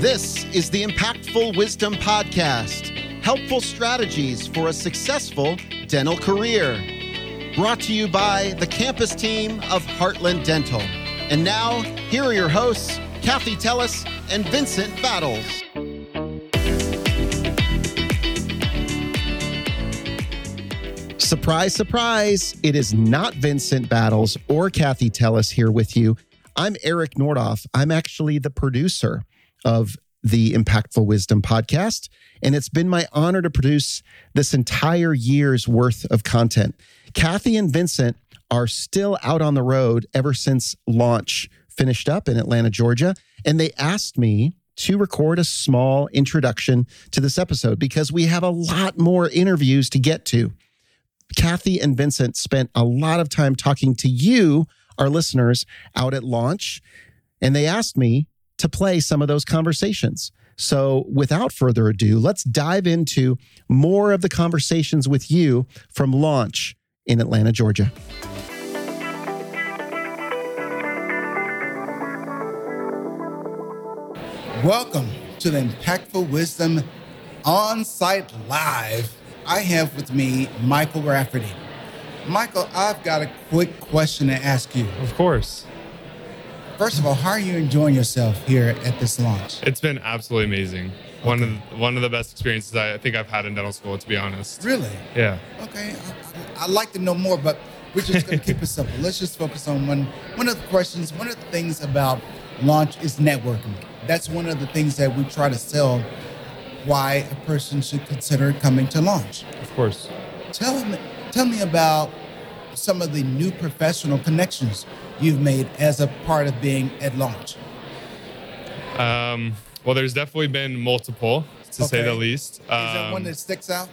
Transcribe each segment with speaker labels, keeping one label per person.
Speaker 1: This is the Impactful Wisdom Podcast helpful strategies for a successful dental career. Brought to you by the campus team of Heartland Dental. And now, here are your hosts, Kathy Tellis and Vincent Battles. Surprise, surprise, it is not Vincent Battles or Kathy Tellis here with you. I'm Eric Nordoff. I'm actually the producer of the Impactful Wisdom podcast. And it's been my honor to produce this entire year's worth of content. Kathy and Vincent are still out on the road ever since launch finished up in Atlanta, Georgia. And they asked me to record a small introduction to this episode because we have a lot more interviews to get to. Kathy and Vincent spent a lot of time talking to you, our listeners, out at launch. And they asked me to play some of those conversations. So, without further ado, let's dive into more of the conversations with you from launch in Atlanta, Georgia.
Speaker 2: Welcome to the Impactful Wisdom on site live. I have with me Michael Rafferty. Michael, I've got a quick question to ask you.
Speaker 3: Of course.
Speaker 2: First of all, how are you enjoying yourself here at this launch?
Speaker 3: It's been absolutely amazing. Okay. One of the, one of the best experiences I think I've had in dental school, to be honest.
Speaker 2: Really?
Speaker 3: Yeah.
Speaker 2: Okay. I, would like to know more, but we're just going to keep it simple. Let's just focus on one one of the questions. One of the things about launch is networking. That's one of the things that we try to sell. Why a person should consider coming to launch.
Speaker 3: Of course.
Speaker 2: Tell me, tell me about some of the new professional connections you've made as a part of being at launch?
Speaker 3: Um, well, there's definitely been multiple, to okay. say the least.
Speaker 2: Um, is there one that sticks out?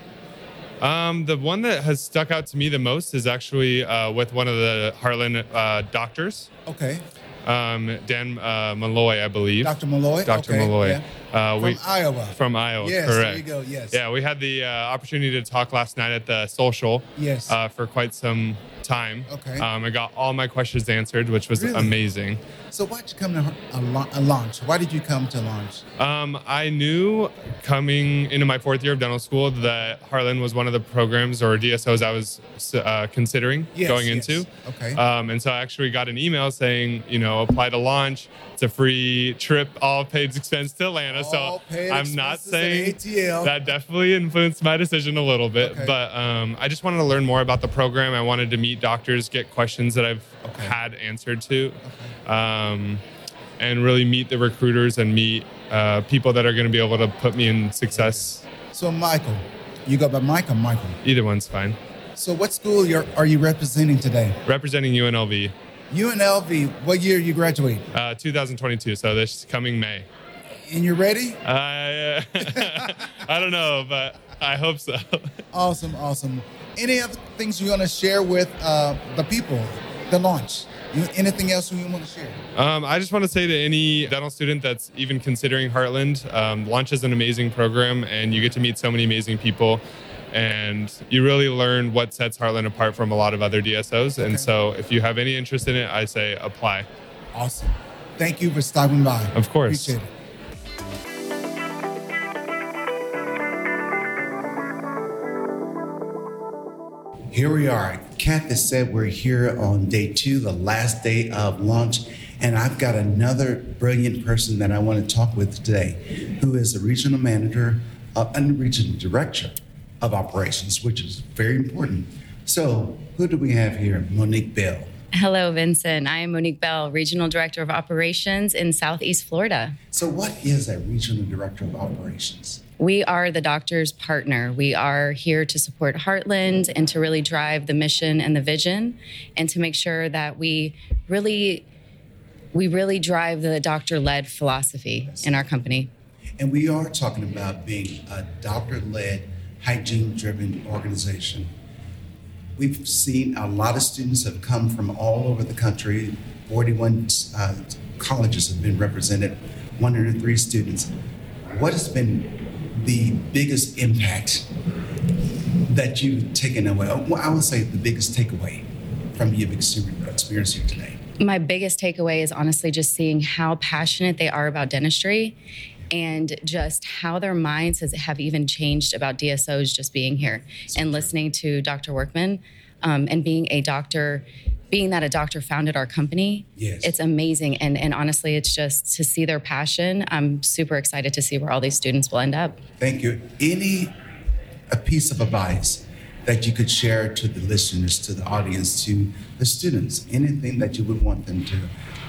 Speaker 3: Um, the one that has stuck out to me the most is actually uh, with one of the Heartland uh, doctors.
Speaker 2: Okay.
Speaker 3: Um, Dan uh, Malloy, I believe.
Speaker 2: Dr. Malloy.
Speaker 3: Dr.
Speaker 2: Okay.
Speaker 3: Malloy.
Speaker 2: Yeah. Uh, we, from Iowa.
Speaker 3: From Iowa.
Speaker 2: Yes,
Speaker 3: correct.
Speaker 2: there you go. Yes.
Speaker 3: Yeah, we had the uh, opportunity to talk last night at the social.
Speaker 2: Yes.
Speaker 3: Uh, for quite some time.
Speaker 2: Okay.
Speaker 3: Um, I got all my questions answered, which was
Speaker 2: really?
Speaker 3: amazing.
Speaker 2: So why'd you come to a, a, launch? Why did you come to launch?
Speaker 3: Um, I knew coming into my fourth year of dental school that Heartland was one of the programs or DSOs I was uh, considering
Speaker 2: yes,
Speaker 3: going
Speaker 2: yes.
Speaker 3: into.
Speaker 2: Okay.
Speaker 3: Um, and so I actually got an email saying, you know, apply to launch. It's a free trip, all paid expense to Atlanta. So I'm not saying
Speaker 2: ATL.
Speaker 3: that definitely influenced my decision a little bit,
Speaker 2: okay.
Speaker 3: but um, I just wanted to learn more about the program. I wanted to meet doctors, get questions that I've
Speaker 2: okay.
Speaker 3: had answered to.
Speaker 2: Okay.
Speaker 3: Um, and really meet the recruiters and meet uh, people that are going to be able to put me in success.
Speaker 2: So, Michael, you go by Mike or Michael?
Speaker 3: Either one's fine.
Speaker 2: So, what school are you representing today?
Speaker 3: Representing UNLV.
Speaker 2: UNLV. What year you graduate?
Speaker 3: Uh, 2022. So this coming May.
Speaker 2: And you're ready?
Speaker 3: Uh, I don't know, but I hope so.
Speaker 2: awesome, awesome. Any other things you want to share with uh, the people, the launch? Anything else you want to share?
Speaker 3: Um, I just want to say to any dental student that's even considering Heartland, um, Launch is an amazing program, and you get to meet so many amazing people, and you really learn what sets Heartland apart from a lot of other DSOs.
Speaker 2: Okay.
Speaker 3: And so, if you have any interest in it, I say apply.
Speaker 2: Awesome. Thank you for stopping by.
Speaker 3: Of course.
Speaker 2: Appreciate it. Here we are. Kathy said we're here on day two, the last day of launch. And I've got another brilliant person that I want to talk with today, who is the regional manager uh, and regional director of operations, which is very important. So, who do we have here? Monique Bell.
Speaker 4: Hello, Vincent. I am Monique Bell, Regional Director of Operations in Southeast Florida.
Speaker 2: So, what is a Regional Director of Operations?
Speaker 4: We are the doctor's partner. We are here to support Heartland and to really drive the mission and the vision and to make sure that we really we really drive the doctor-led philosophy in our company.
Speaker 2: And we are talking about being a doctor-led, hygiene-driven organization. We've seen a lot of students have come from all over the country. 41 uh, colleges have been represented, 103 students. What has been the biggest impact that you've taken away? Well, I would say the biggest takeaway from your experience here today.
Speaker 4: My biggest takeaway is honestly just seeing how passionate they are about dentistry and just how their minds has, have even changed about DSOs just being here and listening to Dr. Workman um, and being a doctor being that a doctor founded our company,
Speaker 2: Yes.
Speaker 4: it's amazing. And, and honestly, it's just to see their passion. I'm super excited to see where all these students will end up.
Speaker 2: Thank you. Any a piece of advice that you could share to the listeners, to the audience, to the students? Anything that you would want them to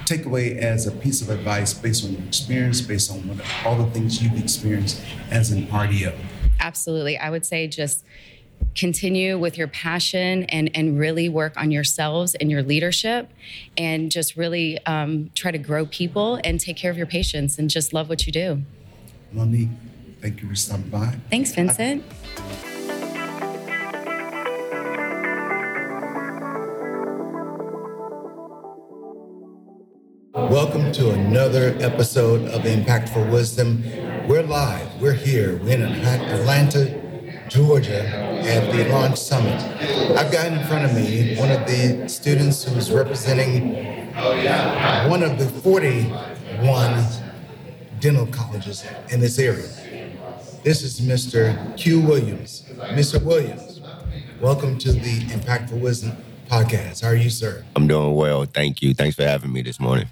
Speaker 2: take away as a piece of advice based on your experience, based on what, all the things you've experienced as an RDO?
Speaker 4: Absolutely. I would say just continue with your passion and, and really work on yourselves and your leadership and just really um, try to grow people and take care of your patients and just love what you do.
Speaker 2: Monique, thank you for stopping by.
Speaker 4: Thanks, Vincent.
Speaker 2: Welcome to another episode of Impactful Wisdom. We're live, we're here, we're in Atlanta, Georgia at the Launch Summit. I've got in front of me one of the students who's representing one of the 41 dental colleges in this area. This is Mr. Q Williams. Mr. Williams, welcome to the Impactful Wisdom podcast. How are you, sir?
Speaker 5: I'm doing well. Thank you. Thanks for having me this morning.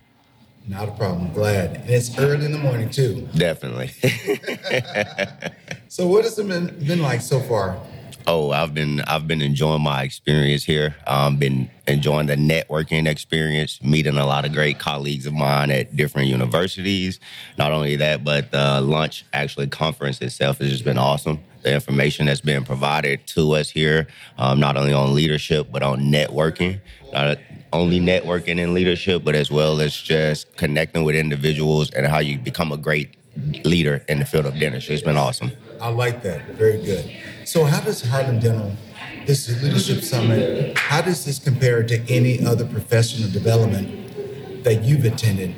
Speaker 2: Not a problem. Glad. And it's early in the morning, too.
Speaker 5: Definitely.
Speaker 2: So, what has it been, been like so far?
Speaker 5: oh, I've been I've been enjoying my experience here. Um, been enjoying the networking experience, meeting a lot of great colleagues of mine at different universities. Not only that, but the launch actually conference itself has just been awesome. The information that's been provided to us here, um, not only on leadership but on networking. Not only networking and leadership, but as well as just connecting with individuals and how you become a great leader in the field of dentistry. It's been awesome.
Speaker 2: I like that. Very good. So, how does Heartland Dental, this leadership summit, how does this compare to any other professional development that you've attended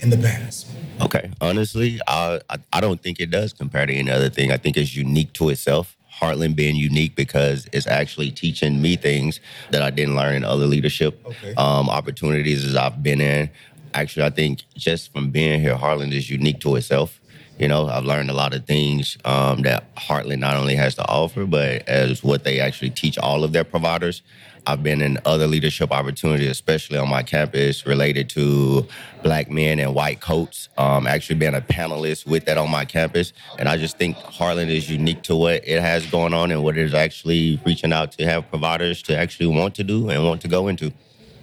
Speaker 2: in the past?
Speaker 5: Okay, honestly, I, I I don't think it does compare to any other thing. I think it's unique to itself. Heartland being unique because it's actually teaching me things that I didn't learn in other leadership
Speaker 2: Okay.
Speaker 5: um, opportunities as I've been in. Actually, I think just from being here, Heartland is unique to itself. You know, I've learned a lot of things um, that Heartland not only has to offer, but as what they actually teach all of their providers. I've been in other leadership opportunities, especially on my campus, related to black men and white coats. Um, actually, being a panelist with that on my campus, and I just think Heartland is unique to what it has going on and what it is actually reaching out to have providers to actually want to do and want to go into.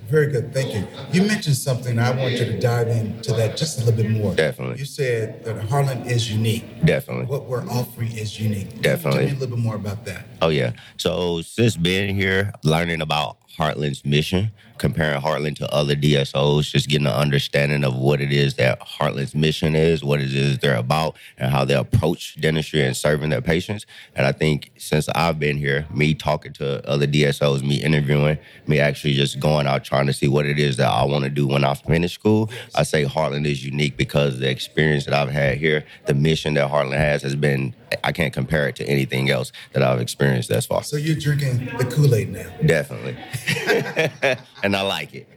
Speaker 2: Very good. Thank you. You mentioned something. I want you to dive into that just a little bit more.
Speaker 5: Definitely.
Speaker 2: You said that Heartland is unique.
Speaker 5: Definitely.
Speaker 2: What we're offering is unique.
Speaker 5: Definitely.
Speaker 2: Tell me a little bit more about that.
Speaker 5: Oh yeah. So since being here, learning about Heartland's mission, comparing Heartland to other DSOs, just getting an understanding of what it is that Heartland's mission is, what it is they're about, and how they approach dentistry and serving their patients. And I think since I've been here, me talking to other DSOs, me interviewing, me actually just going out trying to see what it is that I want to do when I finish school, I say Heartland is unique because the experience that I've had here, the mission that Heartland has has been I can't compare it to anything else that I've experienced thus far.
Speaker 2: So, you're drinking the Kool Aid now.
Speaker 5: Definitely. and I like it.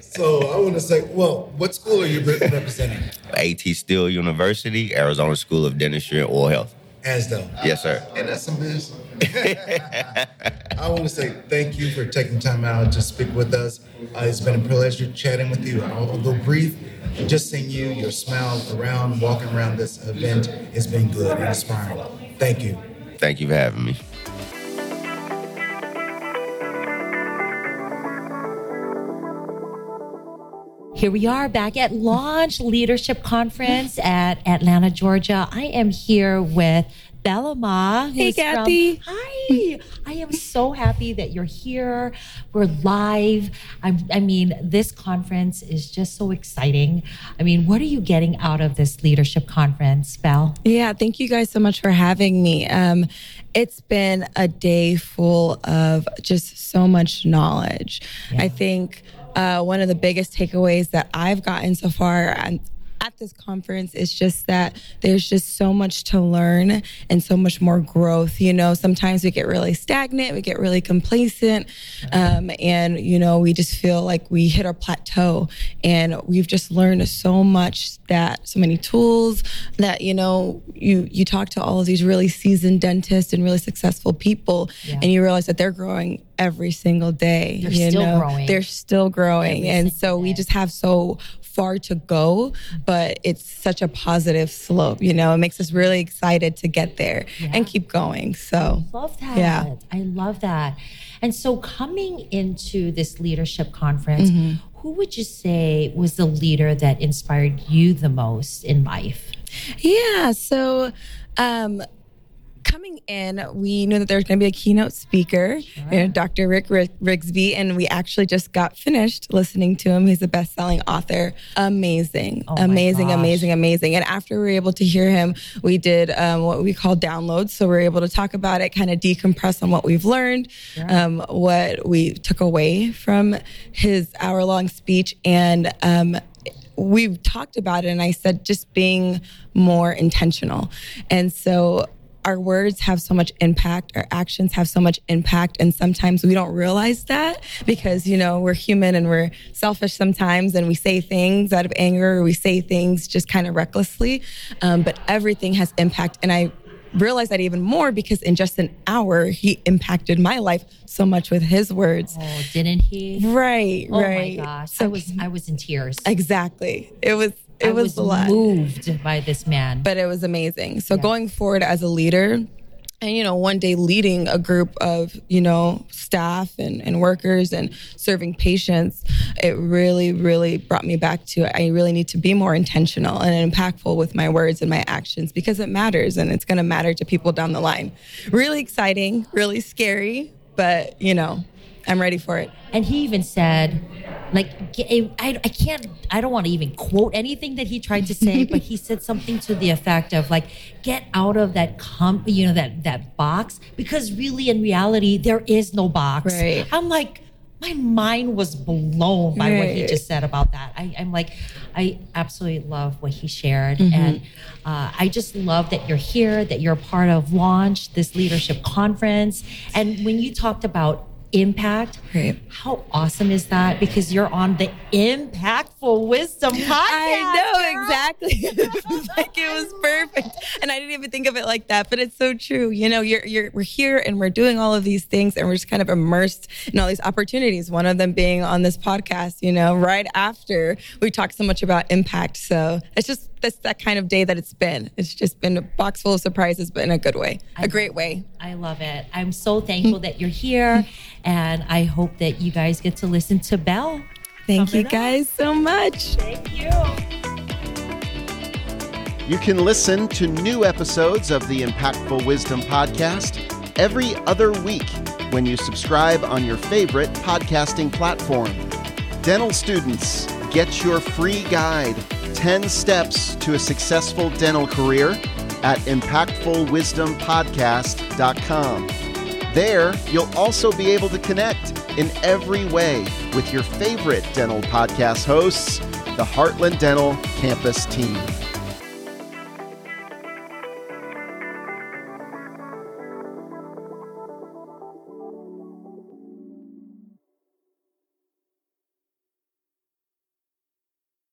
Speaker 2: So, I want to say, well, what school are you representing?
Speaker 5: AT Still University, Arizona School of Dentistry and Oral Health.
Speaker 2: ASDO.
Speaker 5: Yes, sir.
Speaker 2: And that's some business. I want to say thank you for taking time out to speak with us. Uh, it's been a pleasure chatting with you. Although brief, just seeing you, your smile around, walking around this event has been good and inspiring. Thank you.
Speaker 5: Thank you for having me.
Speaker 6: Here we are back at Launch Leadership Conference at Atlanta, Georgia. I am here with Bella Ma.
Speaker 7: Hey,
Speaker 6: who's from-
Speaker 7: Kathy.
Speaker 6: Hi. I am so happy that you're here. We're live. I'm, I mean, this conference is just so exciting. I mean, what are you getting out of this leadership conference, Belle?
Speaker 7: Yeah, thank you guys so much for having me. Um, it's been a day full of just so much knowledge. I think uh, one of the biggest takeaways that I've gotten so far, at this conference it's just that there's just so much to learn and so much more growth. You know, sometimes we get really stagnant, we get really complacent, um, and you know, we just feel like we hit our plateau. And we've just learned so much that so many tools that you know you you talk to all of these really seasoned dentists and really successful people, yeah. and you realize that they're growing every single day.
Speaker 6: They're you still
Speaker 7: know?
Speaker 6: growing.
Speaker 7: They're still growing, every and so day. we just have so far to go, but it's such a positive slope. You know, it makes us really excited to get there yeah. and keep going. So
Speaker 6: I love that. Yeah, I love that. And so, coming into this leadership conference, mm-hmm. who would you say was the leader that inspired you the most in life?
Speaker 7: Yeah. So, um, coming in, we knew that there was going to be a keynote speaker, sure. you know, Dr. Rick Rigsby, and we actually just got finished listening to him. He's a best-selling author. Amazing, oh amazing, amazing, amazing. And after we were able to hear him, we did um, what we call downloads. So we are able to talk about it, kind of decompress on what we've learned, sure. um, what we took away from his hour-long speech, and um, we talked about it and I said just being more intentional. And so our words have so much impact, our actions have so much impact, and sometimes we don't realize that because, you know, we're human and we're selfish sometimes and we say things out of anger or we say things just kind of recklessly. Um, but everything has impact. And I realized that even more because in just an hour he impacted my life so much with his words.
Speaker 6: Oh, didn't he?
Speaker 7: Right,
Speaker 6: oh
Speaker 7: right.
Speaker 6: Oh my gosh. So, I was I was in tears.
Speaker 7: Exactly. It was it
Speaker 6: I
Speaker 7: was,
Speaker 6: was
Speaker 7: a lot.
Speaker 6: moved by this man.
Speaker 7: But it was amazing. So going forward as a leader, and you know one day leading a group of you know staff and, and workers and serving patients it really really brought me back to i really need to be more intentional and impactful with my words and my actions because it matters and it's going to matter to people down the line really exciting really scary but you know i'm ready for it
Speaker 6: and he even said like I, I can't i don't want to even quote anything that he tried to say but he said something to the effect of like get out of that comp you know that that box because really in reality there is no box
Speaker 7: right.
Speaker 6: i'm like my mind was blown by right. what he just said about that I, am like i absolutely love what he shared mm-hmm. and uh, i just love that you're here that you're a part of launch this leadership conference and when you talked about impact.
Speaker 7: Right.
Speaker 6: How awesome is that? Because you're on the impactful wisdom podcast.
Speaker 7: I know exactly. like it was perfect, and I didn't even think of it like that. But it's so true. You know, you're you're we're here and we're doing all of these things, and we're just kind of immersed in all these opportunities. One of them being on this podcast. You know, right after we talk so much about impact. So it's just that's that kind of day that it's been. It's just been a box full of surprises, but in a good way, I a great way.
Speaker 6: I love it. I'm so thankful that you're here, and I hope that you guys get to listen to Belle.
Speaker 7: Thank you guys so much.
Speaker 6: Thank you.
Speaker 1: You can listen to new episodes of the Impactful Wisdom Podcast every other week when you subscribe on your favorite podcasting platform. Dental students, get your free guide 10 Steps to a Successful Dental Career at impactfulwisdompodcast.com. There, you'll also be able to connect in every way with your favorite dental podcast hosts, the Heartland Dental Campus team.